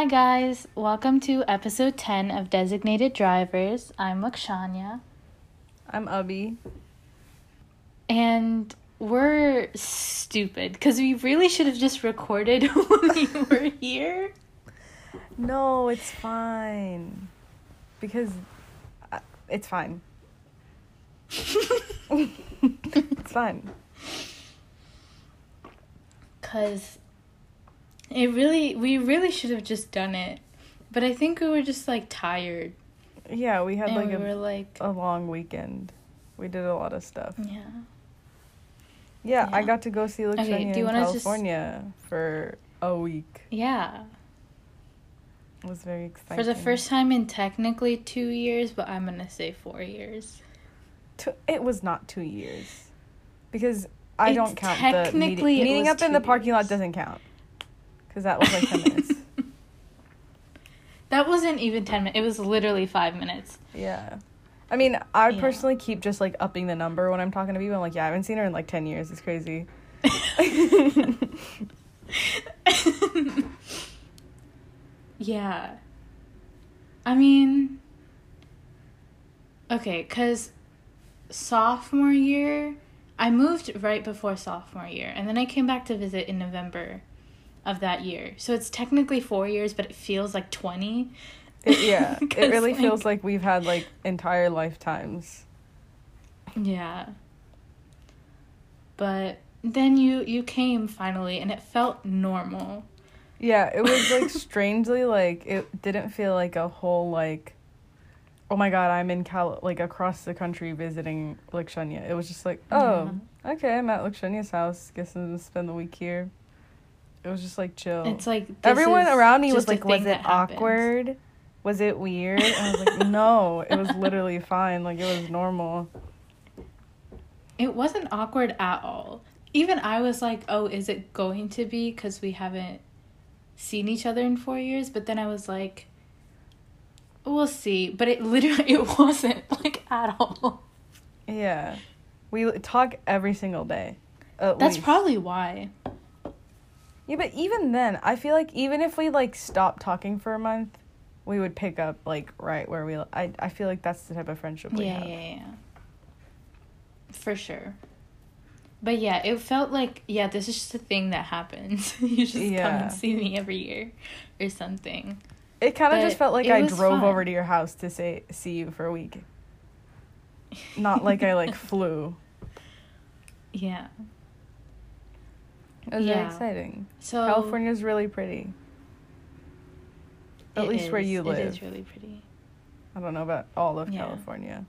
Hi, guys. Welcome to episode 10 of Designated Drivers. I'm Lakshanya. I'm Ubby. And we're stupid because we really should have just recorded when we were here. No, it's fine. Because uh, it's fine. it's fine. Because it really, we really should have just done it. But I think we were just like tired. Yeah, we had and like we a, were like, a long weekend. We did a lot of stuff. yeah. Yeah, I got to go see do you in wanna just- California for a week. Yeah. It was very exciting. For the first time in technically two years, but I'm going to say four years. Two, it was not two years. Because I It's don't count the technically meeting. it Meeting was up in the parking lot doesn't count. Because that was like 10 minutes. That wasn't even 10 minutes. It was literally five minutes. Yeah. I mean, I Yeah. personally keep just like upping the number when I'm talking to people. I'm like, yeah, I haven't seen her in like 10 years. It's crazy. yeah. I mean, okay, because sophomore year, I moved right before sophomore year, and then I came back to visit in November of that year. So it's technically four years, but it feels like 20. It- yeah. it really feels like we've had like entire lifetimes. Yeah. But then you you came finally and it felt normal. Yeah, it was like strangely like it didn't feel like a whole like oh my god, I'm in Cal like across the country visiting Lakshanya. It was just like, oh, okay, I'm at Lakshanya's house. Guess I'm gonna spend the week here. It was just like chill. It's like Everyone around me was like, was it happens. awkward? Was it weird? And I was like, no, it was literally fine. Like it was normal. It wasn't awkward at all. Even I was like, "Oh, is it going to be cuz we haven't seen each other in 4 years?" But then I was like, "We'll see." But it literally it wasn't like at all. Yeah, we talk every single day. at That's least. probably why. Yeah, but even then, I feel like even if we like stopped talking for a month, we would pick up like right where we. I I feel like that's the type of friendship we Yeah, have. yeah, yeah. For sure. But yeah, it felt like yeah, this is just a thing that happens. you just come and see me every year or something. It kind of just felt like I drove fun. over to your house to say see you for a week. Not like I like flew. Yeah. It was very Yeah. exciting. So California's really pretty. At least where you live. It is really pretty. I don't know about all of Yeah. California.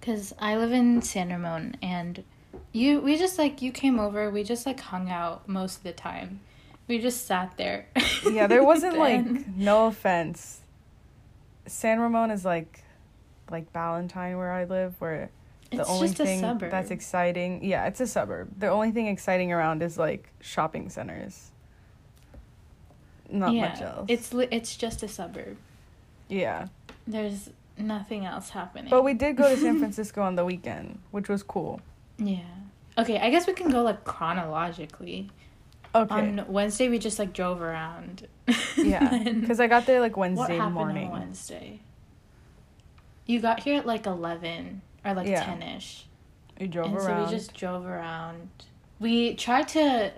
Cuz I live in San Ramon and you we just like you came over, we just like hung out most of the time. We just sat there. Yeah, there wasn't like no offense. San Ramon is like like Ballantyne where I live where the it's only just a thing suburb. that's exciting yeah, it's a suburb. The only thing exciting around is like shopping centers. Not much else. It's li- it's just a suburb. yeah. There's nothing else happening. But we did go to San Francisco on the weekend, which was cool. Yeah. Okay, I guess we can go like chronologically. Okay. On Wednesday, we just like drove around. yeah. Cuz I got there like what Wednesday happened morning. on Wednesday? You got here at like eleven or like Yeah. ten ish, We drove and around. so we just drove around. We tried to.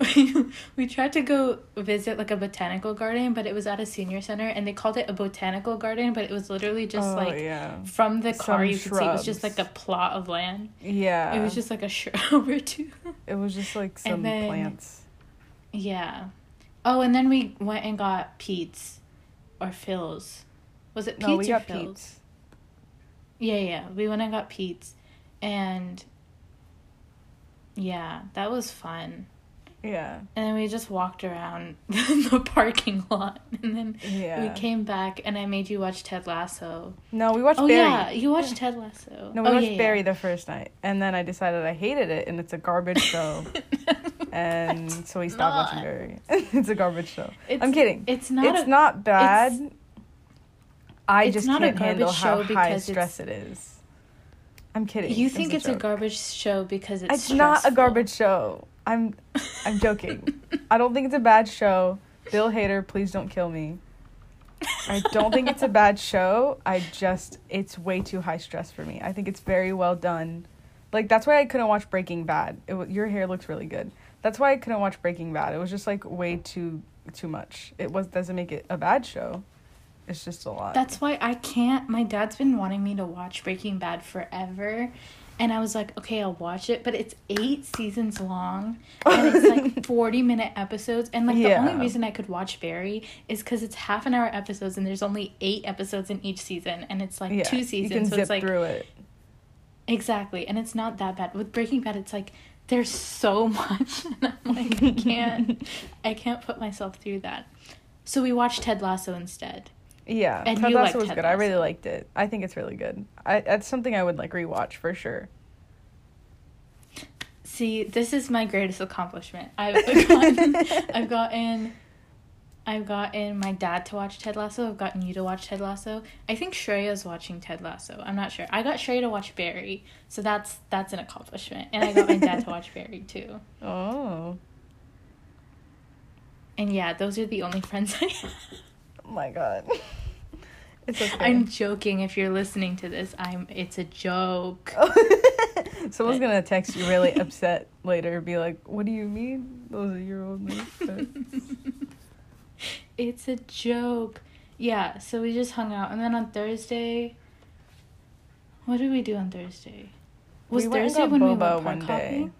we, we tried to go visit like a botanical garden, but it was at a senior center, and they called it a botanical garden, but it was literally just oh, like yeah. from the car Some you could see it was just like a plot of land. Yeah. It was just like a shrub or two. it was just like some then- plants. Yeah. Oh, and then we went and got Peet's or Philz. Was it Peet's No, we or got Philz? Peet's. Yeah, yeah. We went and got Peet's, and yeah, that was fun. Yeah. And then we just walked around the parking lot, and then Yeah. we came back, and I made you watch Ted Lasso. No, we watched oh Barry. yeah, you watched Ted Lasso. No, we oh, watched yeah, Barry yeah. the first night, and then I decided I hated it, and it's a garbage show, and so we stopped watching. Barry. it's a garbage show. It's, I'm kidding. It's not. it's a, not bad. it's- I it's just not a can't handle garbage how show high because stress it is. I'm kidding. You think it's a, joke. garbage show because it's It's not a garbage show. I'm I'm joking. I don't think it's a bad show. Bill Hader, please don't kill me. I don't think it's a bad show. I just it's way too high stress for me. I think it's very well done. Like that's why I couldn't watch Breaking Bad. It, your hair looks really good. That's why I couldn't watch Breaking Bad. It was just like way too too much. It was doesn't make it a bad show. It's just a lot. That's why I can't. My dad's been wanting me to watch Breaking Bad forever. And I was like, okay, I'll watch it. But it's eight seasons long. And it's like 40 minute episodes. And like the only reason I could watch Barry is because it's half an hour episodes and there's only eight episodes in each season. And it's like yeah, two seasons. so it's like, through it. exactly. And it's not that bad. With Breaking Bad, it's like, there's so much. And I'm like, I can't, I can't put myself through that. So we watched Ted Lasso instead. Yeah, And Ted Lasso was Ted good. I really liked it. I think it's really good. I that's something I would like rewatch for sure. See, this is my greatest accomplishment. I've gotten, I've gotten, I've gotten my dad to watch Ted Lasso. I've gotten you to watch Ted Lasso. I think Shreya's watching Ted Lasso. I'm not sure. I got Shreya to watch Barry, so that's that's an accomplishment. And I got my dad to watch Barry too. Oh, And yeah, those are the only friends I have. Oh my god. It's okay. I'm joking. If you're listening to this, I'm. It's a joke. Someone's gonna text you really upset later. Be like, "What do you mean? Those are your old friends." It's a joke. Yeah, so we just hung out. And then on Thursday, what did we do on Thursday? Was We Thursday when we went one park day. hopping?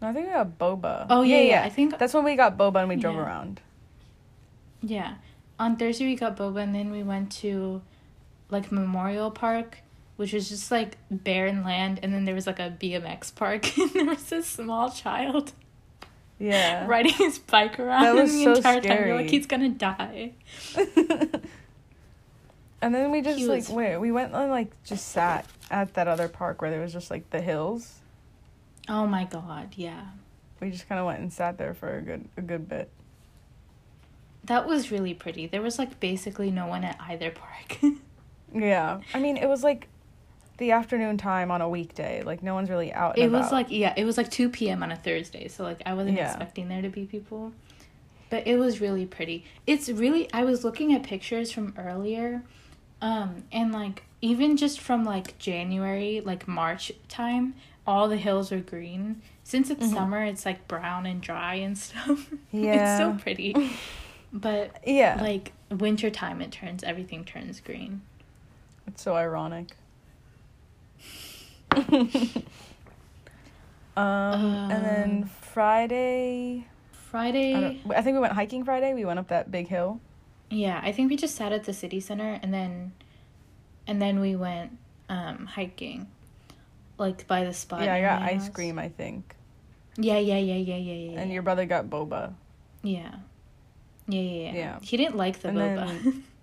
No, I think we got boba. Oh, yeah, yeah. I think, That's when we got boba and we drove Yeah. around. Yeah. On Thursday, we got boba, and then we went to, like, Memorial Park, which was just, like, barren land. And then there was, like, a BMX park. And there was this small child Yeah. riding his bike around That was the so entire time. You're like, he's gonna die. and then we just He like was- wait, we went and like just sat at that other park where there was just like the hills. Oh my god, yeah. We just kind of went and sat there for a good a good bit. That was really pretty. There was, like, basically no one at either park. Yeah. I mean, it was like the afternoon time on a weekday. Like no one's really out. and it was about. like yeah it was like 2 p.m on a thursday so like i wasn't Yeah. expecting there to be people but it was really pretty it's really i was looking at pictures from earlier um and like even just from like january like march time all the hills are green since it's Mhm. summer it's like brown and dry and stuff Yeah. it's so pretty but yeah. like winter time it turns everything turns green It's so ironic. um, and then Um, Friday, friday I, I think we went hiking Friday. We went up that big hill. Yeah, I think we just sat at the city center and then and then we went um hiking. Like by the spot. yeah, I got ice house. cream, I think. Yeah, yeah, yeah, yeah, yeah, yeah. And your brother got boba. Yeah. Yeah, yeah, yeah. Yeah. He didn't like the And boba. then-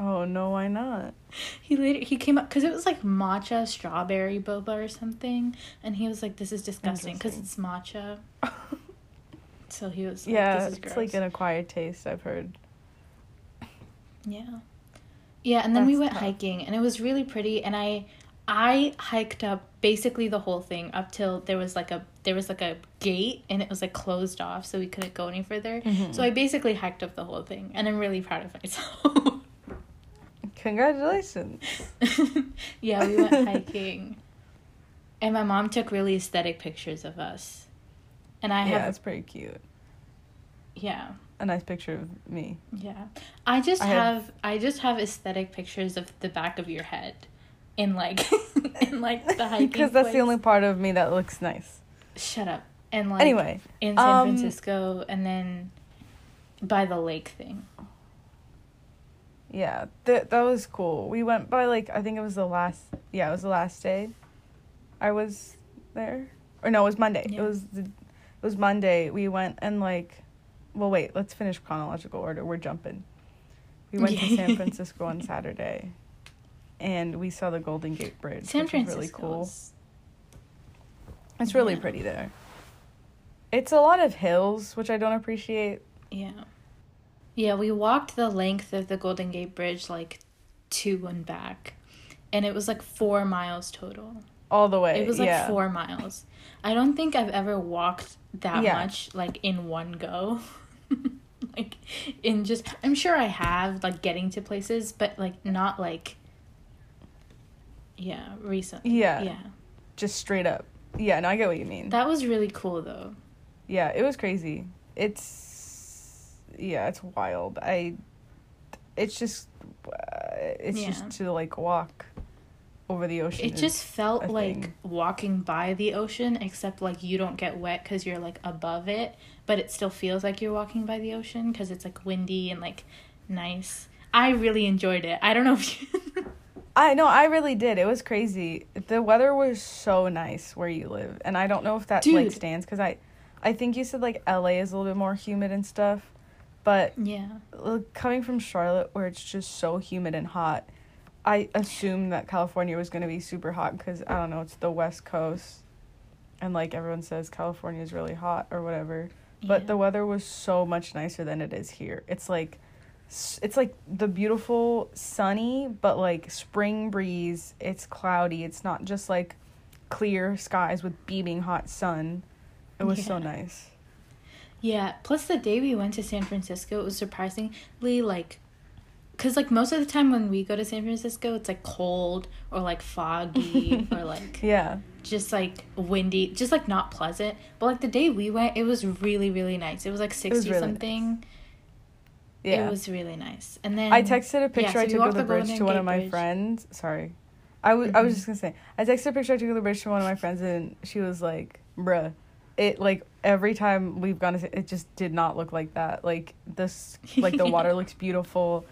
Oh no, why not? he later he came up because it was like matcha strawberry boba or something, and he was like, "This is disgusting because it's matcha." So he was like, yeah, "This is it's gross." like an acquired taste. I've heard. Yeah. Yeah, and then we went tough. hiking and it was really pretty and I I hiked up basically the whole thing up till there was like a there was like a gate and it was like closed off so we couldn't go any further. Mhm. So I basically hiked up the whole thing and I'm really proud of myself. Congratulations. yeah, we went hiking. And my mom took really aesthetic pictures of us. And I yeah, have it's pretty cute. yeah. A nice picture of me. Yeah. I just I have, have- I just have aesthetic pictures of the back of your head in like in like the hiking Because that's the only part of me that looks nice. Shut up. And like anyway, in San um, Francisco and then by the lake thing. yeah, that that was cool. We went by like I think it was the last. Yeah, it was the last day. I was there, or no, it was Monday. Yeah. It was the, it was Monday. We went and like, well, wait. Let's finish chronological order. We're jumping. We went to San Francisco on Saturday, and we saw the Golden Gate Bridge, San Francisco. was really cool. is- It's really Yeah. pretty there. It's a lot of hills, which I don't appreciate. Yeah. Yeah, we walked the length of the Golden Gate Bridge like to and back. And it was like four miles total. All the way. It was like yeah. four miles. I don't think I've ever walked that Yeah. much like in one go. like in just I'm sure I have like getting to places, but like not like yeah, recently. Yeah. Yeah. Just straight up. Yeah, no, I get what you mean. That was really cool though. yeah, it was crazy. It's yeah, it's wild. I it's just uh, it's Yeah. just to like walk over the ocean. It just felt like thing. walking by the ocean, except like you don't get wet because you're like above it, but it still feels like you're walking by the ocean because it's like windy and like nice. I really enjoyed it. I don't know if you. I know, I really did. It was crazy. The weather was so nice where you live, and I don't know if that like stands because I, I think you said like LA is a little bit more humid and stuff, but yeah. coming from Charlotte where it's just so humid and hot, I assumed that California was gonna be super hot because I don't know, it's the West Coast, and like everyone says California is really hot or whatever. But yeah. the weather was so much nicer than it is here. It's like it's like the beautiful sunny but like spring breeze. It's cloudy. It's not just like clear skies with beaming hot sun. It was so nice. Yeah. Plus, the day we went to San Francisco, it was surprisingly like, cause like most of the time when we go to San Francisco, it's like cold or like foggy or like Yeah. just like windy, just like not pleasant. But like the day we went, it was really really nice. It was like sixty really something. Yeah. It was really nice. And then I texted a picture so I took of the the bridge to one of my Bridge. friends. Sorry. I was I was just mm-hmm. gonna say I texted a picture I took of the bridge to one of my friends and she was like, "Bruh, it like every time we've gone to it just did not look like that. Like this, like the water looks beautiful,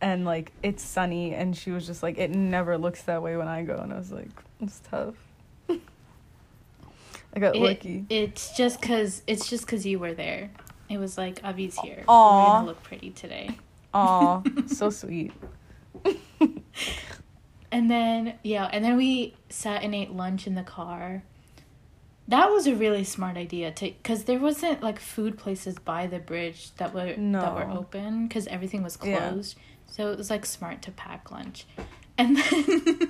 and like it's sunny." And she was just like, "It never looks that way when I go." And I was like, "It's tough." I got it, lucky. It's just cause it's just cause you were there. It was like Avi's here. We're gonna look pretty today. Aw, so sweet. And then yeah, and then we sat and ate lunch in the car. That was a really smart idea to because there wasn't like food places by the bridge that were that were open because everything was Yeah. closed. So it was like smart to pack lunch, and then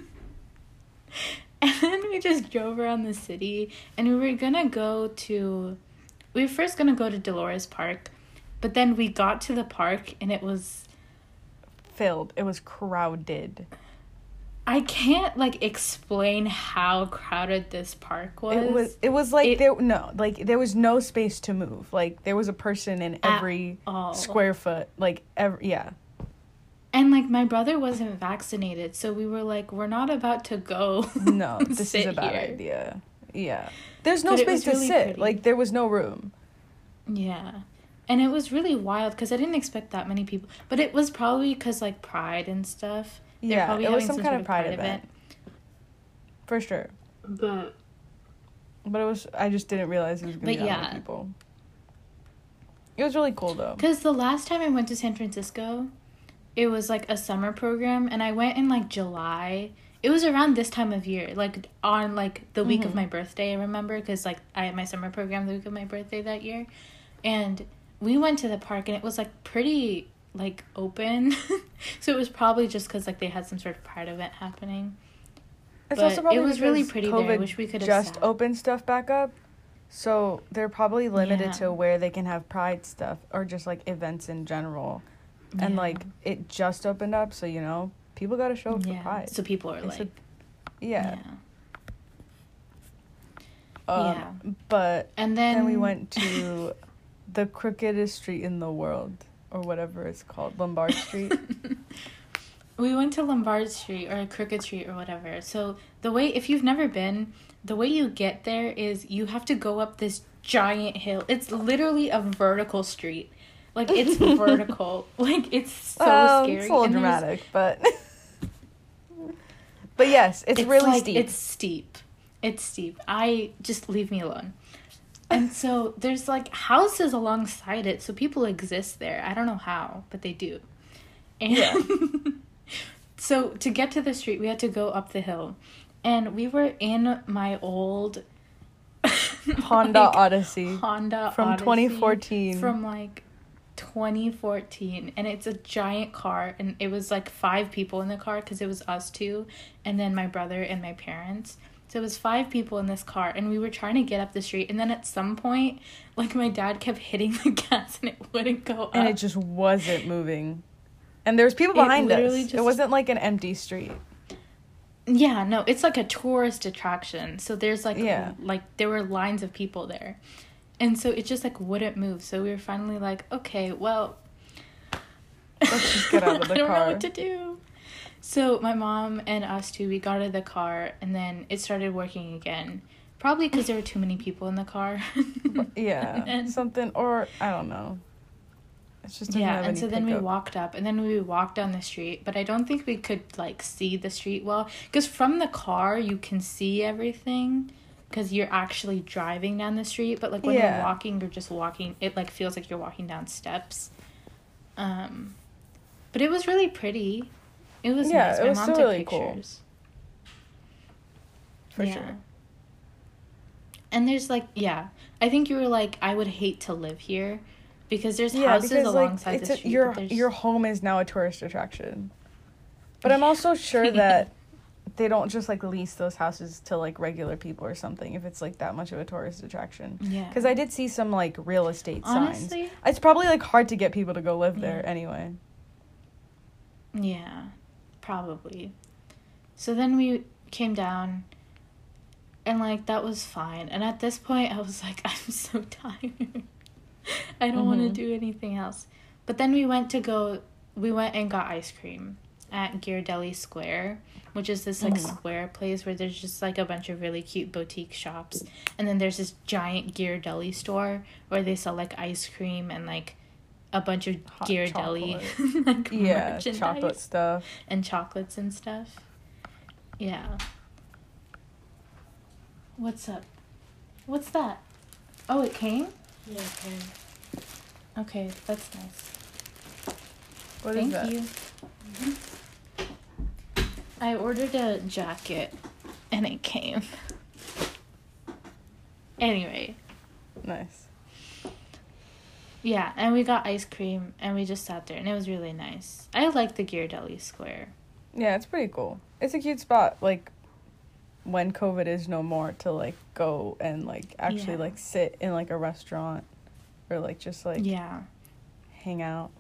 and then we just drove around the city, and we were gonna go to, we were first gonna go to Dolores Park, but then we got to the park and it was Filled. It was crowded. I can't like explain how crowded this park was. It was it was like It- there no like there was no space to move. Like there was a person in every all. square foot. Like every yeah. And like my brother wasn't vaccinated, so we were like, we're not about to go. No, this is a bad here. idea. Yeah. There's no But space to really sit. pretty. Like there was no room. Yeah. And it was really wild because I didn't expect that many people. But it was probably because like pride and stuff. They're yeah, probably it was some some kind sort of pride, event. For sure. But But it was I just didn't realize it was gonna But be that many yeah. people. It was really cool though. because the last time I went to San Francisco, it was like a summer program, and I went in like July. It was around this time of year, like on like the week of Mhm. my birthday. I remember because like I had my summer program the week of my birthday that year, and we went to the park and it was like pretty like open, so it was probably just because like they had some sort of pride event happening. It's but also probably it was really pretty there. I COVID wish we could just sat. opened stuff back up. So they're probably limited Yeah. to where they can have pride stuff or just like events in general. And Yeah. like it just opened up, so you know, people got to show up for pride. so people are It's a- like, yeah. yeah. Um, Yeah. But And then, then we went to the crookedest street in the world or whatever it's called, Lombard Street. we went to Lombard Street or Crooked Street or whatever. So the way, if you've never been, the way you get there is you have to go up this giant hill. It's literally a vertical street. Like it's vertical. Like it's so Well, scary. It's a little And dramatic, but but yes, it's, really like, steep. It's steep. It's steep. I just leave me alone. And so there's like houses alongside it, so people exist there. I don't know how, but they do. And Yeah. so to get to the street, we had to go up the hill. And we were in my old Honda like, Odyssey Honda from Odyssey 2014. From like 2014 and it's a giant car and it was like five people in the car because it was us two and then my brother and my parents So it was five people in this car, and we were trying to get up the street. And then at some point, like my dad kept hitting the gas, and it wouldn't go up. And it just wasn't moving. And there was people It behind us. literally It wasn't like an empty street. Yeah, no, it's like a tourist attraction. So there's like Yeah. like there were lines of people there. And so it just like wouldn't move. So we were finally like, okay, well Let's just get out of the I don't know what to do. So my mom and us two, we got out of the car and then it started working again. Probably because there were too many people in the car. Yeah, And- something or I don't know. It's just yeah, and so then we walked up, and then we walked down the street, but I don't think we could like see the street well because from the car you can see everything because you're actually driving down the street, but like when Yeah. you're walking, you're just walking. It like feels like you're walking down steps. Um, but it was really pretty. It was Yeah, nice. it My was mom took really cool. pictures. for Yeah. sure. And there's like yeah, I think you were like I would hate to live here because there's Yeah, houses because like alongside it's the a, street. your your home is now a tourist attraction. But I'm also sure that they don't just like lease those houses to like regular people or something if it's like that much of a tourist attraction. yeah. Because I did see some like real estate signs. honestly. It's probably like hard to get people to go live there Yeah. anyway. Yeah, probably. So then we came down and like that was fine. And at this point I was like I'm so tired. I don't want Mhm. to do anything else. But then we went to go we went and got ice cream at Ghirardelli Square, which is this like Mhm. square place where there's just like a bunch of really cute boutique shops. And then there's this giant Ghirardelli store where they sell like ice cream and like a bunch of Hot Ghirardelli like Yeah, merchandise chocolate stuff. and chocolates and stuff. Yeah. What's up? What's that? Oh, it came? Yeah, okay. Okay, that's nice. What Thank you. I ordered a jacket and it came. Anyway, Nice. yeah, and we got ice cream and we just sat there and it was really nice. I like the Ghirardelli Square. Yeah, it's pretty cool. It's a cute spot, like when COVID is no more to like go and like actually Yeah. like sit in like a restaurant or like just like yeah. hang out.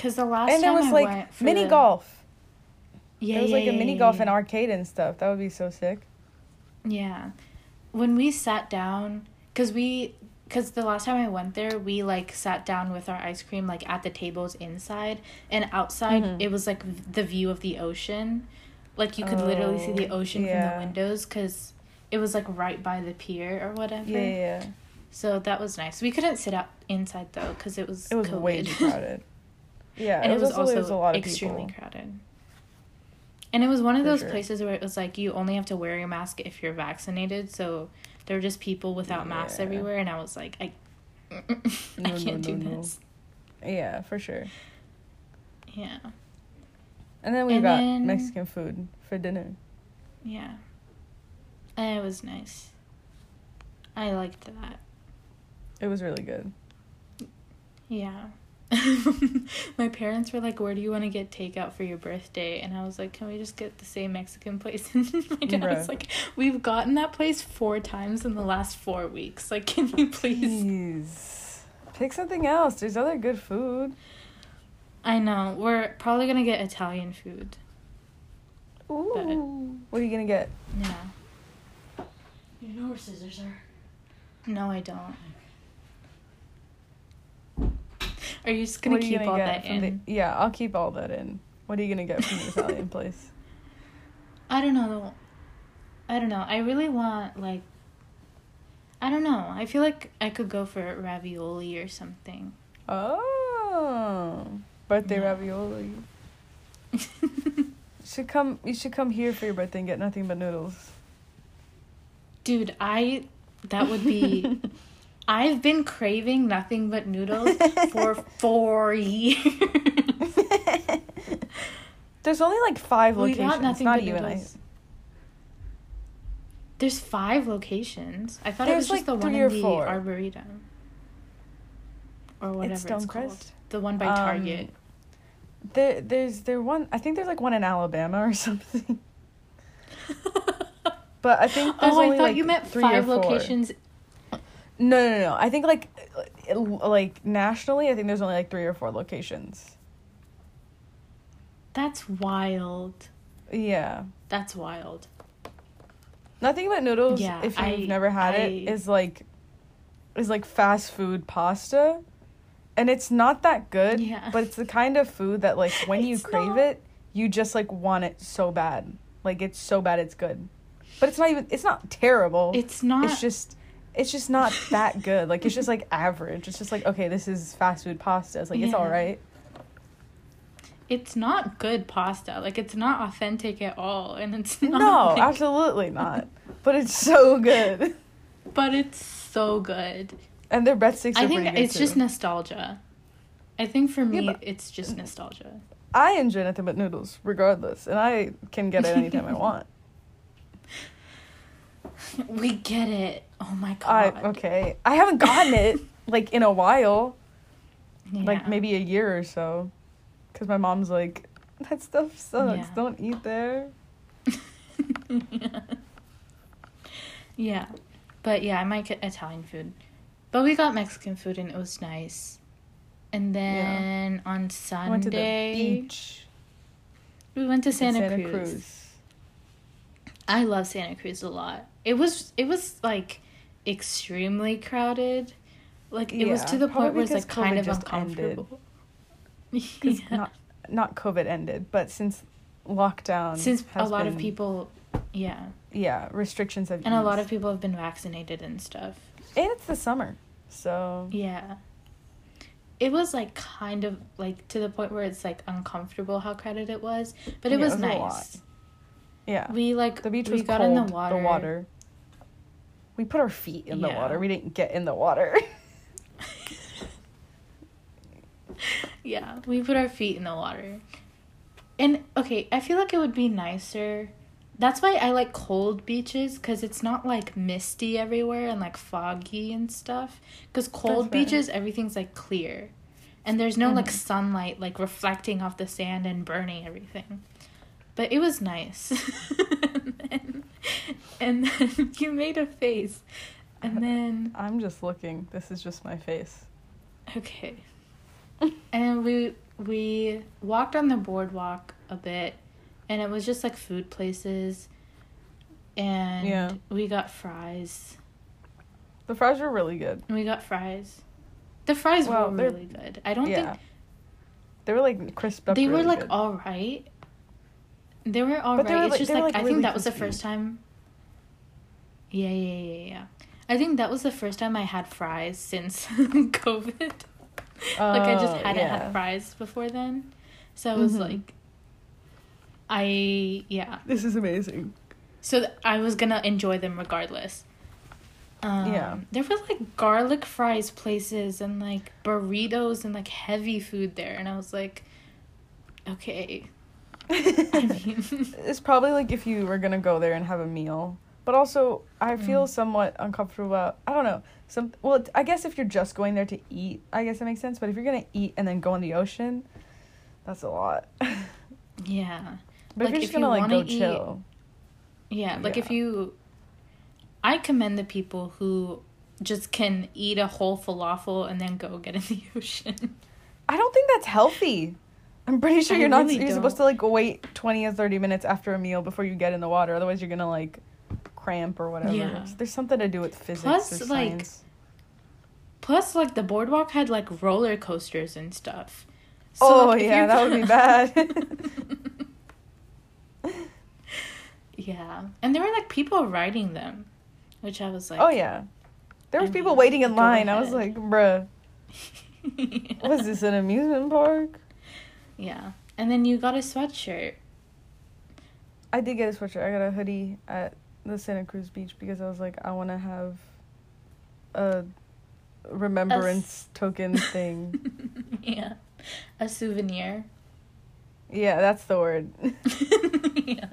Cause the last and there time was I like mini the- golf. Yeah, there was yeah, like a mini golf yeah. and arcade and stuff. That would be so sick. Yeah. When we sat down, because we, because the last time I went there, we like sat down with our ice cream like at the tables inside, and outside Mhm. it was like the view of the ocean. Like you could literally see the Oh, ocean yeah. from the windows because it was like right by the pier or whatever. Yeah, yeah, yeah. So that was nice. We couldn't sit out inside though because it was It was COVID. way too crowded. Yeah, and it was, also was a lot of extremely people. crowded. And it was one of For those sure. places where it was like you only have to wear your mask if you're vaccinated. So there were just people without masks Yeah. everywhere, and I was like, I, I No, no, can't do no, no. this. Yeah, for sure. Yeah, And then we And got then- Mexican food for dinner. yeah, and it was nice. I liked that. It was really good. Yeah. My parents were like, "Where do you want to get takeout for your birthday?" And I was like, "Can we just get the same Mexican place?" And my dad was like, "We've gotten that place four times in the last four weeks. Like, can you please?" Jeez. Pick something else. There's other good food. I know we're probably gonna get Italian food. Ooh. What are you gonna get? Yeah. You know where scissors are? No, I don't. Are you just gonna What keep gonna all that from in? The, yeah, I'll keep all that in. What are you gonna get from the Italian place? I don't know. I don't know. I really want like. I don't know. I feel like I could go for ravioli or something. Oh, birthday Yeah. ravioli. Should come. You should come here for your birthday and get nothing but noodles. Dude, I that would be I've been craving nothing but noodles for 4 years. There's only like five we locations. got nothing not but even. noodles. There's 5 locations. I thought There's, it was just like, the one in the four. Arboretum. Or whatever it's, called. The one by Um, Target. There, there's there one. I think there's like one in Alabama or something. But I think there's Oh, I thought like you meant five four. locations. No, no, no. I think like it- like nationally, I think there's only like three or four locations. That's wild. Yeah. That's wild. Nothing about noodles. Yeah, if you've I- never had I- it, is like is like fast food pasta, and it's not that good. Yeah. But it's the kind of food that like when you crave not. it, you just like want it so bad. Like it's so bad, it's good. But it's not even. It's not terrible. It's not. It's just. It's just not that good. Like it's just like average. It's just like okay, this is fast food pasta. It's like it's all right. it's not good pasta. Like it's not authentic at all, and it's not. No, like- absolutely not. But it's so good. But it's so good. And their breadsticks are I think it's just nostalgia. I think for me, but- it's just nostalgia. I enjoy nothing but noodles, regardless, and I can get it anytime I want. We get it. Oh my I god. okay. I haven't gotten it like in a while, Yeah. like maybe a year or so, because my mom's like, that stuff sucks. Yeah. Don't eat there. yeah. yeah. But yeah, I might get Italian food. But we got Mexican food and it was nice. And then on I Sunday, went to the beach. we went to in Santa, Cruz. I love Santa Cruz a lot. It was it was like extremely crowded. Like it was to the point where it's like because kind of uncomfortable. Yeah. Not not COVID ended, but since lockdown, Since a lot of people yeah. yeah restrictions have And a lot of people have been vaccinated and stuff. and it's the summer, so Yeah. It was like kind of like to the point where it's like uncomfortable how crowded it was, but it Yeah, was, it was nice. yeah. We like The beach we was got cold. in the water. The water. We put our feet in the Yeah. water. We didn't get in the water. Yeah, we put our feet in the water. And okay, I feel like it would be nicer. That's why I like cold beaches cuz it's not like misty everywhere and like foggy and stuff. Cuz cold fair. beaches everything's like clear. And there's no like Mhm. sunlight like reflecting off the sand and burning everything. But it was nice. and, then, and then you made a face. And uh, then I'm just looking. This is just my face. Okay. and we we walked on the boardwalk a bit and it was just like food places and Yeah. we got fries. The fries were really good. We got fries. The fries Well, were really good. I don't yeah. think They were like crisped up. they were like good. all right. They were all But right. were, It's like- just like, like, I really think that was the first time. Yeah, yeah, yeah, yeah. I think that was the first time I had fries since COVID. like I just Oh, hadn't yeah. had fries before then. So I was Mhm. like I yeah. This is amazing. So th- I was gonna enjoy them regardless. Um, Yeah. There was like garlic fries places and like burritos and like heavy food there, and I was like, okay. I mean, it's probably like if you were gonna go there and have a meal. But also, I feel Mm. somewhat uncomfortable about. I don't know. Some well, I guess if you're just going there to eat, I guess it makes sense. But if you're gonna eat and then go in the ocean, that's a lot. Yeah. But yeah, if you're just you gonna like go eat- chill, yeah. Like if you, I commend the people who just can eat a whole falafel and then go get in the ocean. I don't think that's healthy. I'm pretty sure I you're not. really You're supposed to like wait twenty or thirty minutes after a meal before you get in the water. Otherwise, you're gonna like cramp or whatever. Yeah. There's something to do with physics Plus, or like. Plus, like the boardwalk had like roller coasters and stuff. oh like, yeah, that would be bad. yeah, and there were like people riding them, which I was like, oh yeah, there was I people mean, waiting in line. I was like, bruh, was this an amusement park? Yeah, and then you got a sweatshirt. I did get a sweatshirt. I got a hoodie at the Santa Cruz beach because I was like, I want to have a remembrance token thing. yeah, a souvenir. Yeah, that's the word. yeah.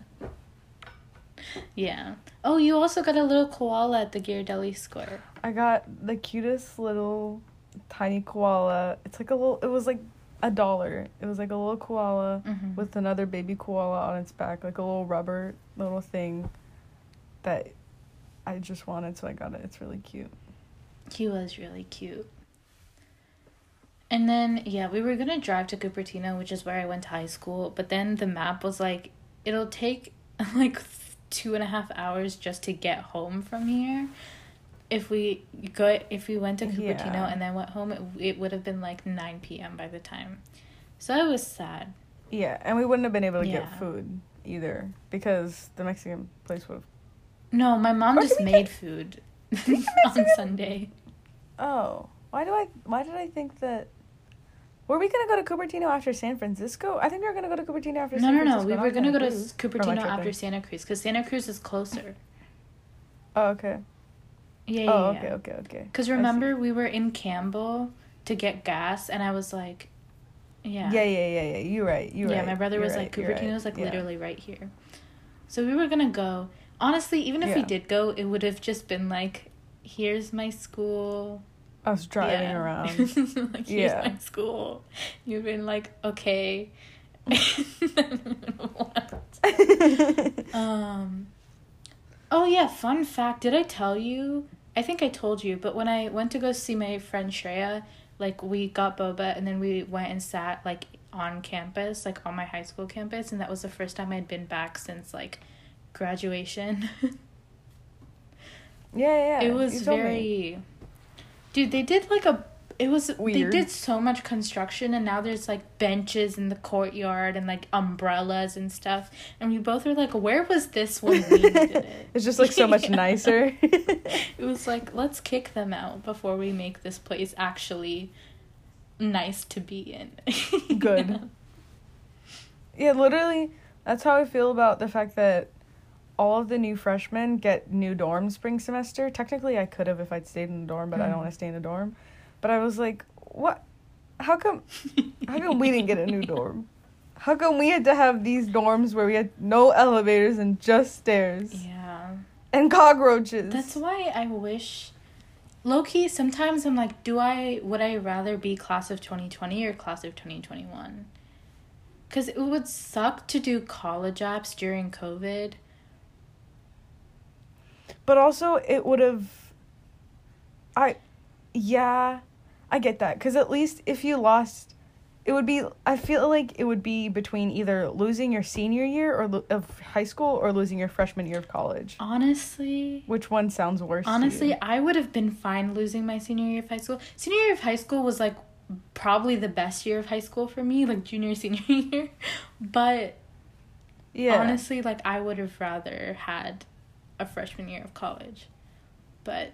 Yeah. Oh, you also got a little koala at the Ghirardelli Square. I got the cutest little tiny koala. It's like a little. It was like a dollar. It was like a little koala Mhm. with another baby koala on its back, like a little rubber little thing. that I just wanted, so I got it. It's really cute. He was really cute. And then, yeah, we were gonna drive to Cupertino, which is where I went to high school, but then the map was like, it'll take like two and a half hours just to get home from here. If we go, if we went to Cupertino Yeah. and then went home, it, it would have been like 9 p.m. by the time. So I was sad. Yeah, and we wouldn't have been able to Yeah. get food either because the Mexican place would have. No, my mom Or just we made food on Sunday. Oh, why do I? Why did I think that? Were we gonna go to Cupertino after San Francisco? I think we were gonna go to Cupertino after. No, San no, no. Francisco, We not were gonna go to. Cupertino Or am I after? Santa Cruz because Santa Cruz is closer. Oh, okay. Yeah, yeah, Oh, yeah. okay, okay, okay. Because remember, we were in Campbell to get gas, and I was like, yeah. Yeah, yeah, yeah, yeah. You're right. You're yeah, right. Yeah, my brother was right, like, you're right, Cupertino's like literally right here. So we were gonna go. Honestly, even if we did go, it would have just been like, here's my school. I was driving around. like, here's Yeah. my school. You've been like, okay. what? Um. Oh yeah, fun fact. Did I tell you? I think I told you, but when I went to go see my friend Shreya, like we got boba and then we went and sat like on campus, like on my high school campus, and that was the first time I'd been back since like graduation. yeah, yeah. it was very Dude, they did like a it was Weird. they did so much construction and now there's like benches in the courtyard and like umbrellas and stuff. And we both were like, Where was this when we needed it? It's just like so much Yeah. nicer. It was like, let's kick them out before we make this place actually nice to be in. Good. know? Yeah, literally, that's how I feel about the fact that all of the new freshmen get new dorms spring semester. Technically, I could have if I'd stayed in the dorm, but I Mm. don't want to stay in a dorm. But I was like, what? How come? How come we didn't get a new dorm? How come we had to have these dorms where we had no elevators and just stairs Yeah. and cockroaches? That's why I wish low key sometimes I'm like, do I would I rather be class of 2020 or class of 2021? Cuz it would suck to do college apps during COVID. But also, it would have. I, yeah, I get that because at least if you lost, it would be. I feel like it would be between either losing your senior year or lo- of high school or losing your freshman year of college. Honestly, Which one sounds worse? honestly? I would have been fine losing my senior year of high school. Senior year of high school was like probably the best year of high school for me, like junior senior year. But yeah. honestly, like I would have rather had a freshman year of college. But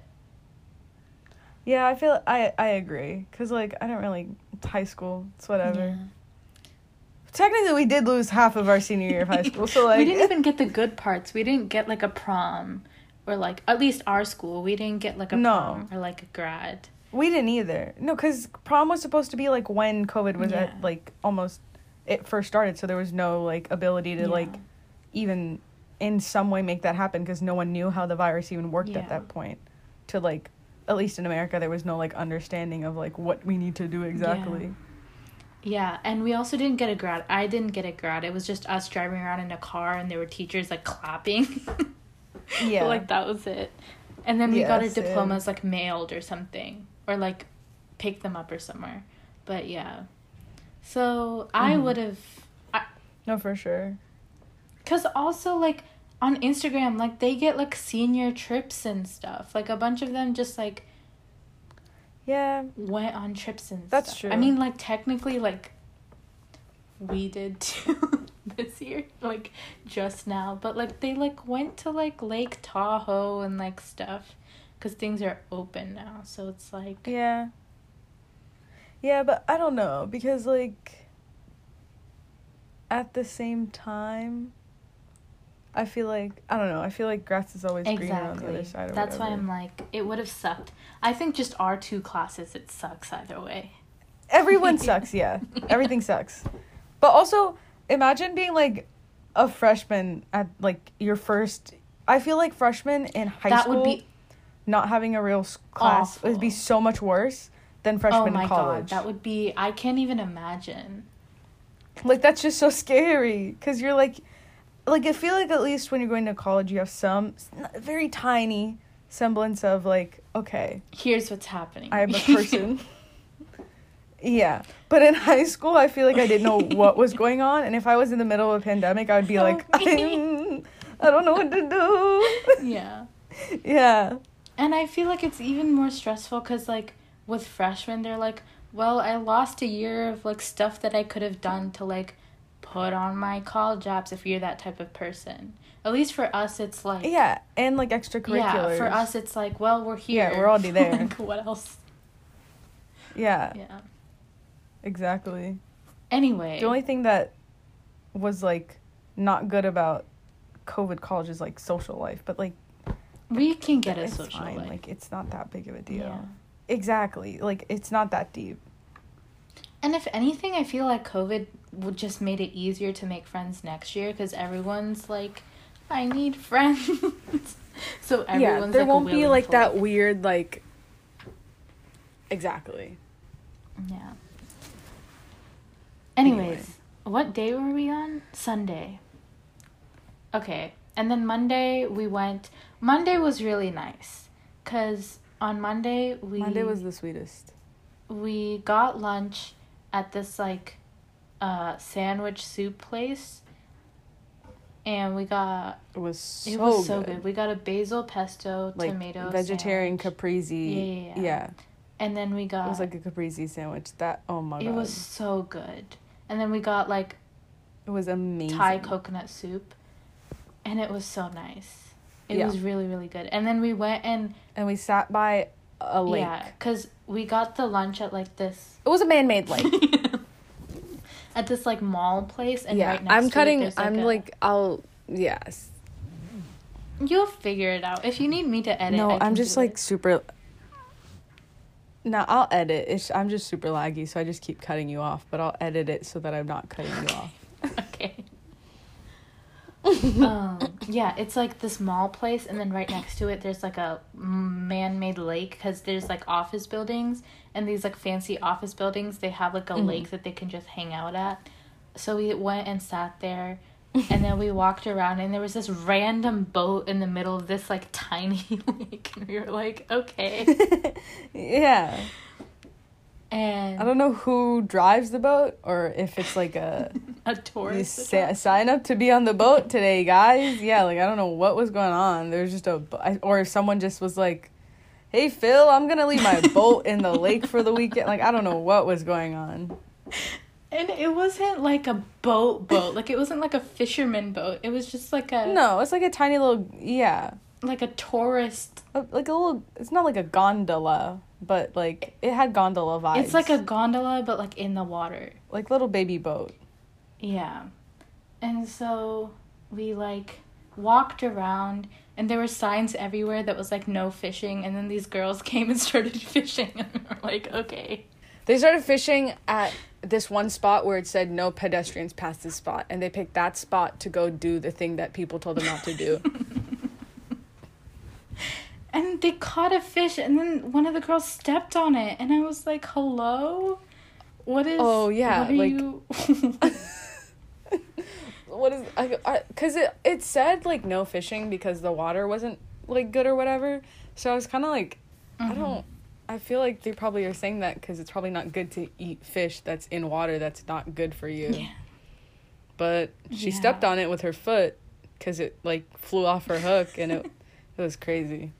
Yeah, I feel I I agree because like I don't really it's high school. It's whatever. yeah. Technically, we did lose half of our senior year of high school, so like we didn't even get the good parts. We didn't get like a prom, or like at least our school. We didn't get like a No. prom or like a grad. We didn't either. No, because prom was supposed to be like when COVID was Yeah. at like almost it first started, so there was no like ability to like even in some way make that happen because no one knew how the virus even worked Yeah. at that point. To like, at least in America, there was no like understanding of like what we need to do exactly. Yeah, and we also didn't get a grad. I didn't get a grad. It was just us driving around in a car, and there were teachers like clapping. Yeah, But, like that was it. And then we got our Yeah, diplomas like mailed or something, or like picked them up or somewhere. But yeah, so I Mhm. would have. no, for sure. Cause also like on Instagram, like they get like senior trips and stuff. Like a bunch of them just like Yeah, went on trips and That's stuff. true. I mean, like technically, like we did too this year, like just now. But like they like went to like Lake Tahoe and like stuff, cause things are open now. So it's like yeah, yeah, but I don't know because like at the same time. I feel like I don't know. I feel like grass is always greener on the other side. Or That's why. I'm like, it would have sucked. I think just our two classes, it sucks either way. Everyone sucks, yeah. Everything sucks. But also, imagine being like a freshman at like your first. I feel like freshmen in high that school would be not having a real class would be so much worse than freshman oh my in college. god, that would be. I can't even imagine. like that's just so scary because you're like, like I feel like at least when you're going to college, you have some very tiny semblance of like, okay, Here's what's happening. I'm a person. yeah, but in high school, I feel like I didn't know what was going on, and if I was in the middle of a pandemic, I would be oh, like, Help me. I'm, I don't know what to do. yeah. yeah. And I feel like it's even more stressful because, like, with freshmen, they're like, well, I lost a year of, like, stuff that I could have done to, like, put on my college apps if you're that type of person. At least for us, it's like, Yeah, and like extracurriculars. yeah, for us, it's like, well, we're here. Yeah, we're already there. like, what else? Yeah, Yeah. exactly. Anyway. The only thing that was like not good about COVID college is like social life, but like we can get a social fine. life. Like it's not that big of a deal. Yeah. Exactly. Like it's not that deep. And if anything, I feel like COVID just made it easier to make friends next year because everyone's like, I need friends. so everyone's yeah, there like, won't be like that weird like. Exactly. Yeah. Anyways, Anyway. what day were we on? Sunday. Okay. And then Monday we went Monday was really nice cuz on Monday we Monday was the sweetest. we got lunch at this like uh sandwich soup place and we got It was so it was so good. good. We got a basil pesto Like tomato vegetarian sandwich. caprese. Yeah, yeah, yeah. yeah. and then we got It was like a caprese sandwich. That oh my god. it was so good. And then we got like It was amazing. Thai coconut soup, and it was so nice. It Yeah. was really really good. And then we went and And we sat by a lake. yeah, cause we got the lunch at like this It was a man-made lake. at this like mall place, and yeah, right next I'm to it, cutting. there's, I'm a- like I'll. Yes. You'll figure it out if you need me to edit. no, I I'm just do like it. super. No, I'll edit. It's, I'm just super laggy, so I just keep cutting you off. But I'll edit it so that I'm not cutting you off. okay. Um, yeah, it's like this mall place, and then right next to it, there's like a man-made lake because there's like office buildings, and these like fancy office buildings, they have like a Mhm. lake that they can just hang out at. So we went and sat there, and then we walked around, and there was this random boat in the middle of this like tiny lake, and we were like, okay. yeah. And I don't know who drives the boat or if it's like a a tourist. sa- sign up to be on the boat today, guys. Yeah, like I don't know what was going on. There was just a or if someone just was like, "Hey Phil, I'm gonna leave my boat in the lake for the weekend." Like I don't know what was going on. And it wasn't like a boat boat. Like it wasn't like a fisherman boat. It was just like a No, it's like a tiny little yeah, like a tourist. a- like a little. It's not like a gondola, but like it had gondola vibes. It's like a gondola but like in the water. like little baby boat. Yeah. And so we like walked around and there were signs everywhere that was like no fishing and then these girls came and started fishing and we were like, "Okay." They started fishing at this one spot where it said no pedestrians past this spot, and they picked that spot to go do the thing that people told them not to do. And they caught a fish and then one of the girls stepped on it and I was like, "Hello? What is Oh, yeah, what like- you what is I because it it said like no fishing because the water wasn't like good or whatever. So I was kind of like, I Mhm. don't. I feel like they probably are saying that because it's probably not good to eat fish that's in water that's not good for you. Yeah. But she Yeah. stepped on it with her foot because it like flew off her hook and it it was crazy.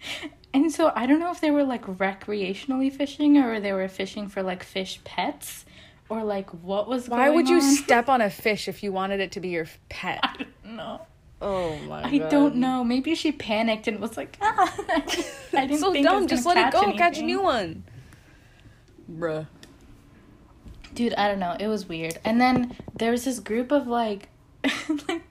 And so I don't know if they were like recreationally fishing or they were fishing for like fish pets or like what was going on. Why would you on. step on a fish if you wanted it to be your pet? I don't know. Oh my I god. don't know. Maybe she panicked and was like, ah, I didn't so think dumb. Just let it go. Catch a new one. Bruh. Dude, I don't know. It was weird. And then there was this group of like, like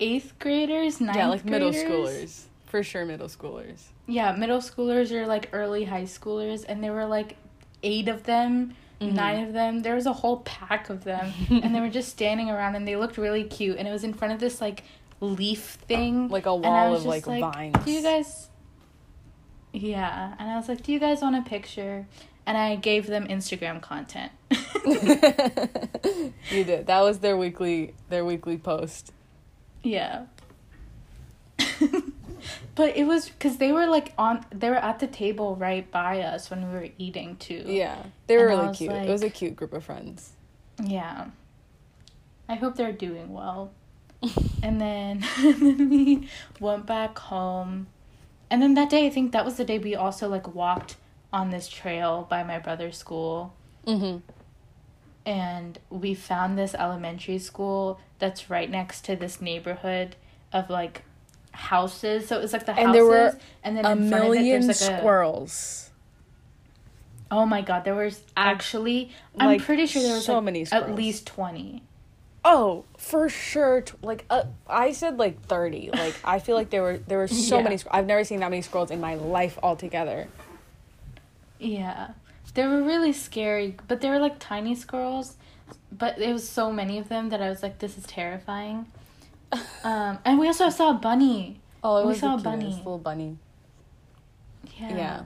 eighth graders, ninth yeah, like middle graders. schoolers. For sure, middle schoolers. Yeah, middle schoolers or like early high schoolers, and there were like eight of them, Mhm. nine of them. There was a whole pack of them, and they were just standing around, and they looked really cute. And it was in front of this like leaf thing, Like a and I wall was of just like, vines. Do you guys? Yeah, and I was like, "Do you guys want a picture?" and I gave them Instagram content. You did. That was their weekly their weekly post. Yeah. but it was because they were like on, they were at the table right by us when we were eating too. Yeah. They were And really cute. it was a cute group of friends. Yeah. I hope they're doing well. and then, and then we went back home. And then that day, I think that was the day we also like walked on this trail by my brother's school. Mm-hmm. And we found this elementary school that's right next to this neighborhood of like houses. So it was like the And houses, there were and then A in front of it, million there's like a squirrels. oh my god, there was actually I'm pretty sure there was so like, many at least twenty. Oh, for sure. T- Like uh, I said, like thirty. Like I feel like there were there were so Yeah. many. squ- I've never seen that many squirrels in my life altogether. Yeah. They were really scary, but they were like tiny squirrels. But it was so many of them that I was like, this is terrifying. Um, and we also saw a bunny. Oh, it We was saw a bunny. little bunny. Yeah. Yeah.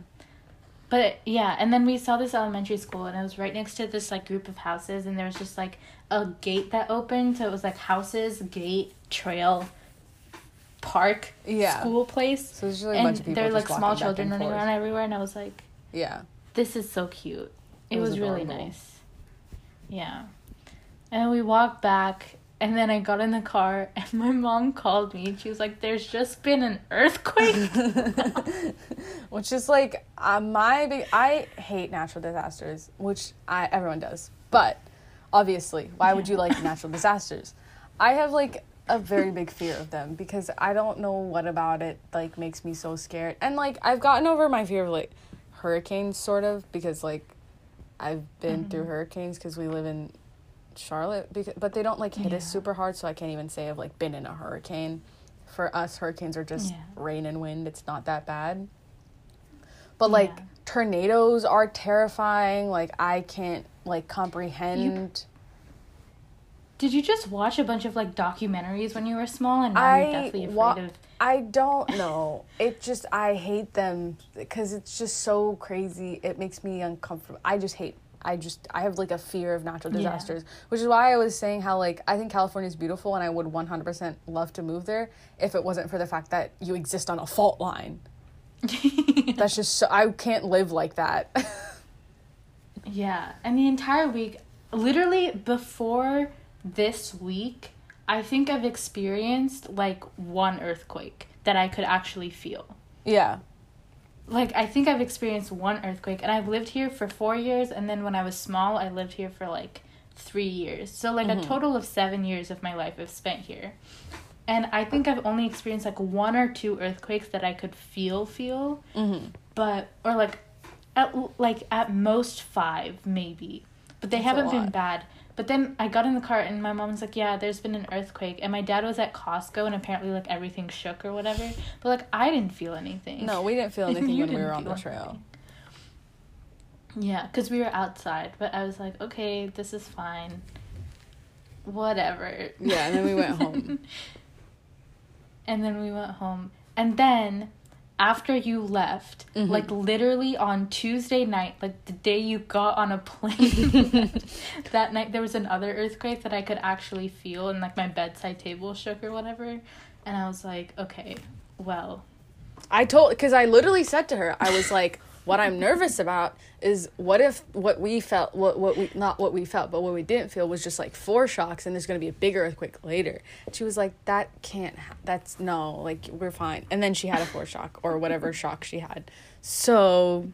But yeah, and then we saw this elementary school, and it was right next to this like group of houses, and there was just like a gate that opened, so it was like houses, gate, trail, park, Yeah. school place, So there's just like a and bunch of people. there were like small children running around everywhere, and I was like, Yeah. This is so cute. It, It was was, really nice. Yeah. And we walked back and then I got in the car and my mom called me and she was like, There's just been an earthquake. which is like uh, my big i hate natural disasters which i everyone does but obviously why would you like natural disasters i have like a very big fear of them because i don't know what about it like makes me so scared and like i've gotten over my fear of like hurricanes sort of because like i've been through mm-hmm. hurricanes because we live in charlotte because, but they don't like hit us super hard so i can't even say i've like been in a hurricane for us hurricanes are just Yeah. rain and wind it's not that bad but like Yeah. tornadoes are terrifying. Like I can't like comprehend. Did you just watch a bunch of like documentaries when you were small and now you're I deathly afraid wa- of I don't know. It just I hate them because it's just so crazy. It makes me uncomfortable. I just hate. I just I have like a fear of natural Yeah. disasters, which is why I was saying how like I think California is beautiful and I would 100% love to move there if it wasn't for the fact that you exist on a fault line. That's just so I can't live like that. Yeah, and the entire week, literally before this week, I think I've experienced like one earthquake that I could actually feel. yeah. Like I think I've experienced one earthquake, and I've lived here for four years, and then when I was small, I lived here for like three years. So like a total of seven years of my life I've spent here. And I think I've only experienced like one or two earthquakes that I could feel feel, Mm-hmm. but or like at like at most five maybe, but they That's haven't been bad. But then I got in the car and my mom's like, "Yeah, there's been an earthquake," and my dad was at Costco and apparently like everything shook or whatever. But like I didn't feel anything. No, we didn't feel anything when we were on the trail. anything. Yeah, because we were outside, but I was like, okay, this is fine. Whatever. Yeah, and then we went home. and then we went home. And then after you left, Mhm. like literally on Tuesday night, like the day you got on a plane, that night there was another earthquake that I could actually feel and like my bedside table shook or whatever. And I was like, okay, well, I told because I literally said to her, I was like, "What I'm nervous about is what if what we felt, what what we not what we felt, but what we didn't feel was just like foreshocks, and there's gonna be a bigger earthquake later." And she was like, "That can't. Ha- that's no. Like we're fine." And then she had a foreshock or whatever shock she had. So.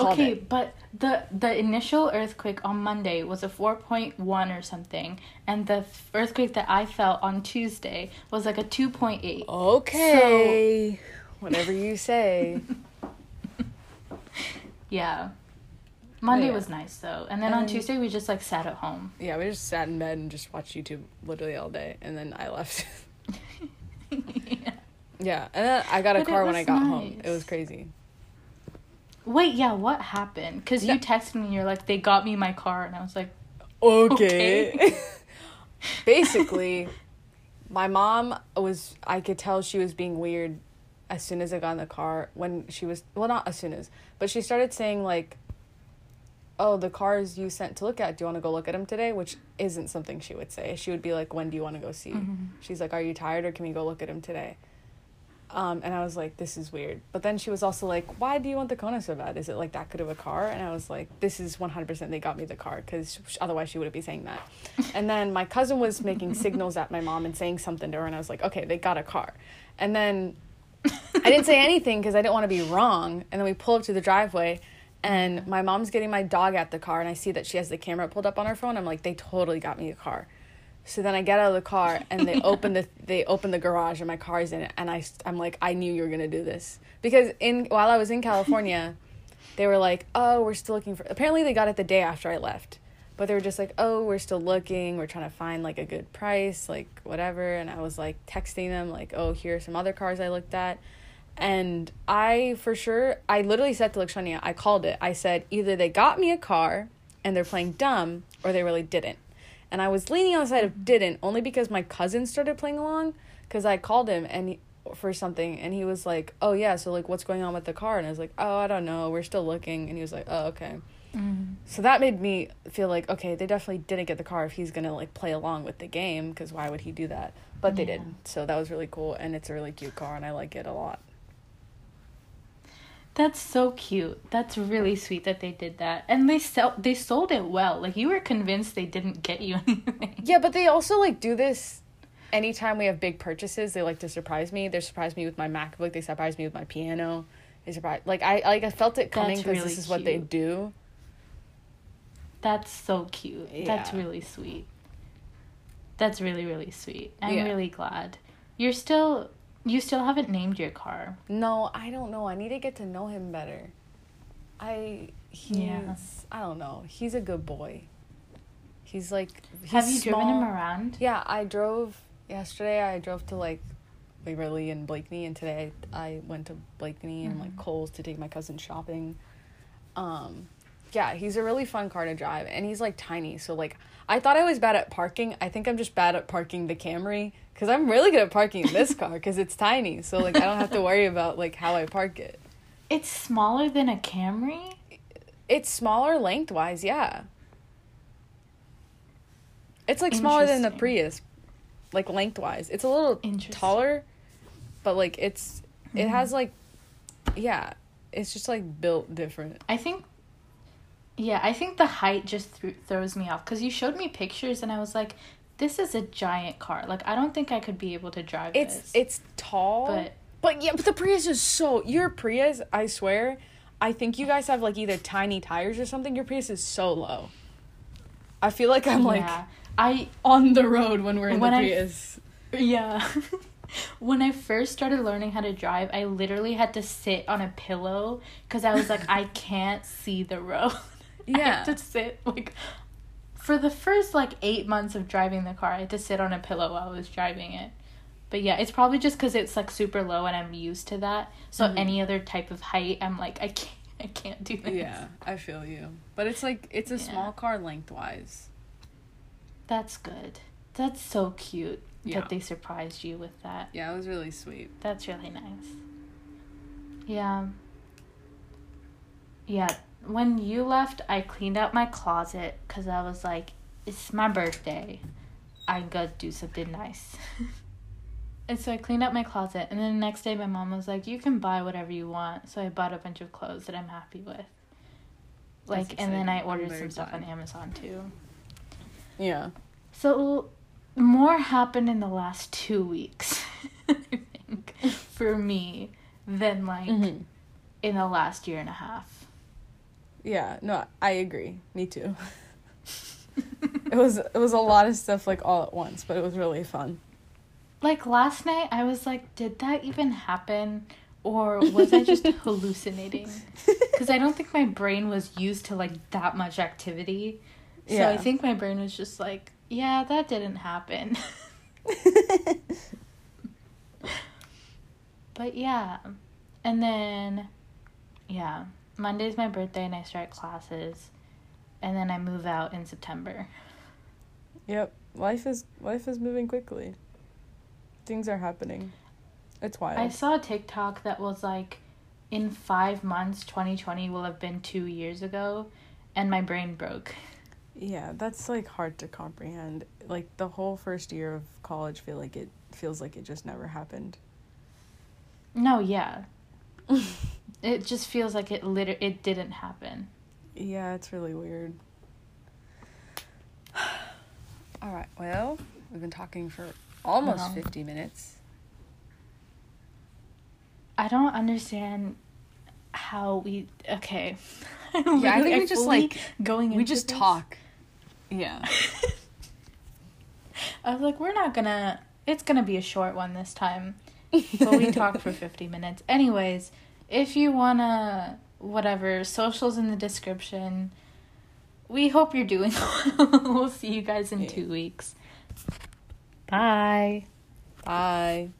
okay, it. but the the initial earthquake on Monday was a 4.1 or something, and the earthquake that I felt on Tuesday was like a 2.8. Okay. Whatever you say. Yeah. Monday Yeah. was nice though. And then on Tuesday we just like sat at home. Yeah, we just sat in bed and just watched YouTube literally all day, and then I left. yeah. yeah, and then I got a But car when I got home. It was crazy. Wait, yeah, what happened? Cuz Yeah. you texted me and you're like they got me my car and I was like Okay. Okay. Basically, my mom was I could tell she was being weird as soon as I got in the car when she was well not as soon as, but she started saying like "Oh, the cars you sent to look at. Do you want to go look at them today?" Which isn't something she would say. She would be like, "When do you want to go see?" Mhm. She's like, "Are you tired, or can we go look at them today?" Um, and I was like, "This is weird." But then she was also like, "Why do you want the Kona so bad? Is it like that good of a car?" And I was like, "This is one hundred percent. They got me the car because otherwise she wouldn't be saying that." and then my cousin was making signals at my mom and saying something to her, and I was like, "Okay, they got a car." And then I didn't say anything because I didn't want to be wrong. And then we pull up to the driveway, and my mom's getting my dog at the car, and I see that she has the camera pulled up on her phone. I'm like, they totally got me a car. So then I get out of the car, and they open the they open the garage, and my car's in it. And I I'm like, I knew you were gonna do this because in while I was in California, they were like, oh, we're still looking for. Apparently, they got it the day after I left. But they were just like, oh, we're still looking. We're trying to find like a good price, like whatever. And I was like texting them, like, oh, here are some other cars I looked at. And I, for sure, I literally said to Lakshania, I called it. I said, either they got me a car and they're playing dumb or they really didn't. And I was leaning on the side of didn't only because my cousin started playing along because I called him and he, for something and he was like, oh, yeah, so like what's going on with the car? And I was like, oh, I don't know. We're still looking. And he was like, oh, okay. Mm. So that made me feel like okay, they definitely didn't get the car if he's gonna like play along with the game because why would he do that? But they Yeah. did, so that was really cool, and it's a really cute car, and I like it a lot. That's so cute. That's really sweet that they did that. And they sell they sold it well. Like you were convinced they didn't get you anything. Yeah, but they also like do this anytime we have big purchases. They like to surprise me. They surprised me with my MacBook. They surprised me with my piano. They surprised like I like I felt it coming because really this is what they do. That's so cute. That's really sweet. That's really really sweet. I'm Yeah. really glad. You're still you still haven't named your car. No, I don't know. I need to get to know him better. I he's Yeah. I don't know. He's a good boy. He's like he's Have you driven him around? Yeah, I drove yesterday. I drove to like Waverly and Blakeney, and today I I went to Blakeney and like. Kohl's to take my cousin shopping. Um, yeah, he's a really fun car to drive, and he's like tiny. So like, I thought I was bad at parking. I think I'm just bad at parking the Camry because I'm really good at parking this car because it's tiny. So like, I don't have to worry about like how I park it. It's smaller than a Camry? It's smaller lengthwise, yeah. It's like smaller than the. Prius, like lengthwise. It's a little taller, but like it's it Mhm. has like yeah, it's just like built different. I think yeah, I think the height just th- throws me off cuz you showed me pictures and I was like this is a giant car. Like I don't think I could be able to drive It's this. it's tall, but but yeah, but the Prius is so your Prius. I swear, I think you guys have like either tiny tires or something. Your Prius is so low. I feel like I'm like yeah. I on the road when we're in When the I- Prius. Yeah. when I first started learning how to drive, I literally had to sit on a pillow because I was like, I can't see the road. I Yeah. had to sit like for the first like eight months of driving the car, I had to sit on a pillow while I was driving it. But yeah, it's probably just because it's like super low and I'm used to that. So Mhm. any other type of height, I'm like, I can't, I can't do this. Yeah, I feel you. But it's like it's a Yeah. small car lengthwise. That's good. That's so cute Yeah. that they surprised you with that. Yeah, it was really sweet. That's really nice. Yeah. Yeah. When you left, I cleaned out my closet because I was like, it's my birthday. I gotta do something nice. and so I cleaned out my closet. And then the next day, my mom was like, you can buy whatever you want. So I bought a bunch of clothes that I'm happy with. Like, and then. I ordered some stuff on. Amazon too. Yeah. So more happened in the last two weeks, I think, for me than like Mm-hmm. in the last year and a half. Yeah, no, I agree. Me too. it was it was a lot of stuff like all at once, but it was really fun. Like last night, I was like, did that even happen? Or was I just hallucinating? Because I don't think my brain was used to like that much activity. So I think my brain was just like, yeah, that didn't happen. But yeah. And then, yeah, Monday's my birthday and I start classes. And then I move out in September. Yep, life is life is moving quickly. Things are happening. It's wild. I saw a TikTok that was like, in five months, 2020 will have been two years ago. and my brain broke. Yeah, that's like hard to comprehend. Like the whole first year of college feel like it feels like it just never happened. No, yeah. it just feels like it liter- it didn't happen. Yeah, it's really weird. All right. Well, we've been talking for almost Wow. 50 minutes. I don't understand how we okay. Yeah, I think we just like going. we just this. talk. Yeah. I was like, we're not gonna. It's gonna be a short one this time, but we talked for fifty minutes. Anyways, if you wanna, whatever, socials in the description. We hope you're doing well. we'll see you guys in Yeah. two weeks. Bye. Bye.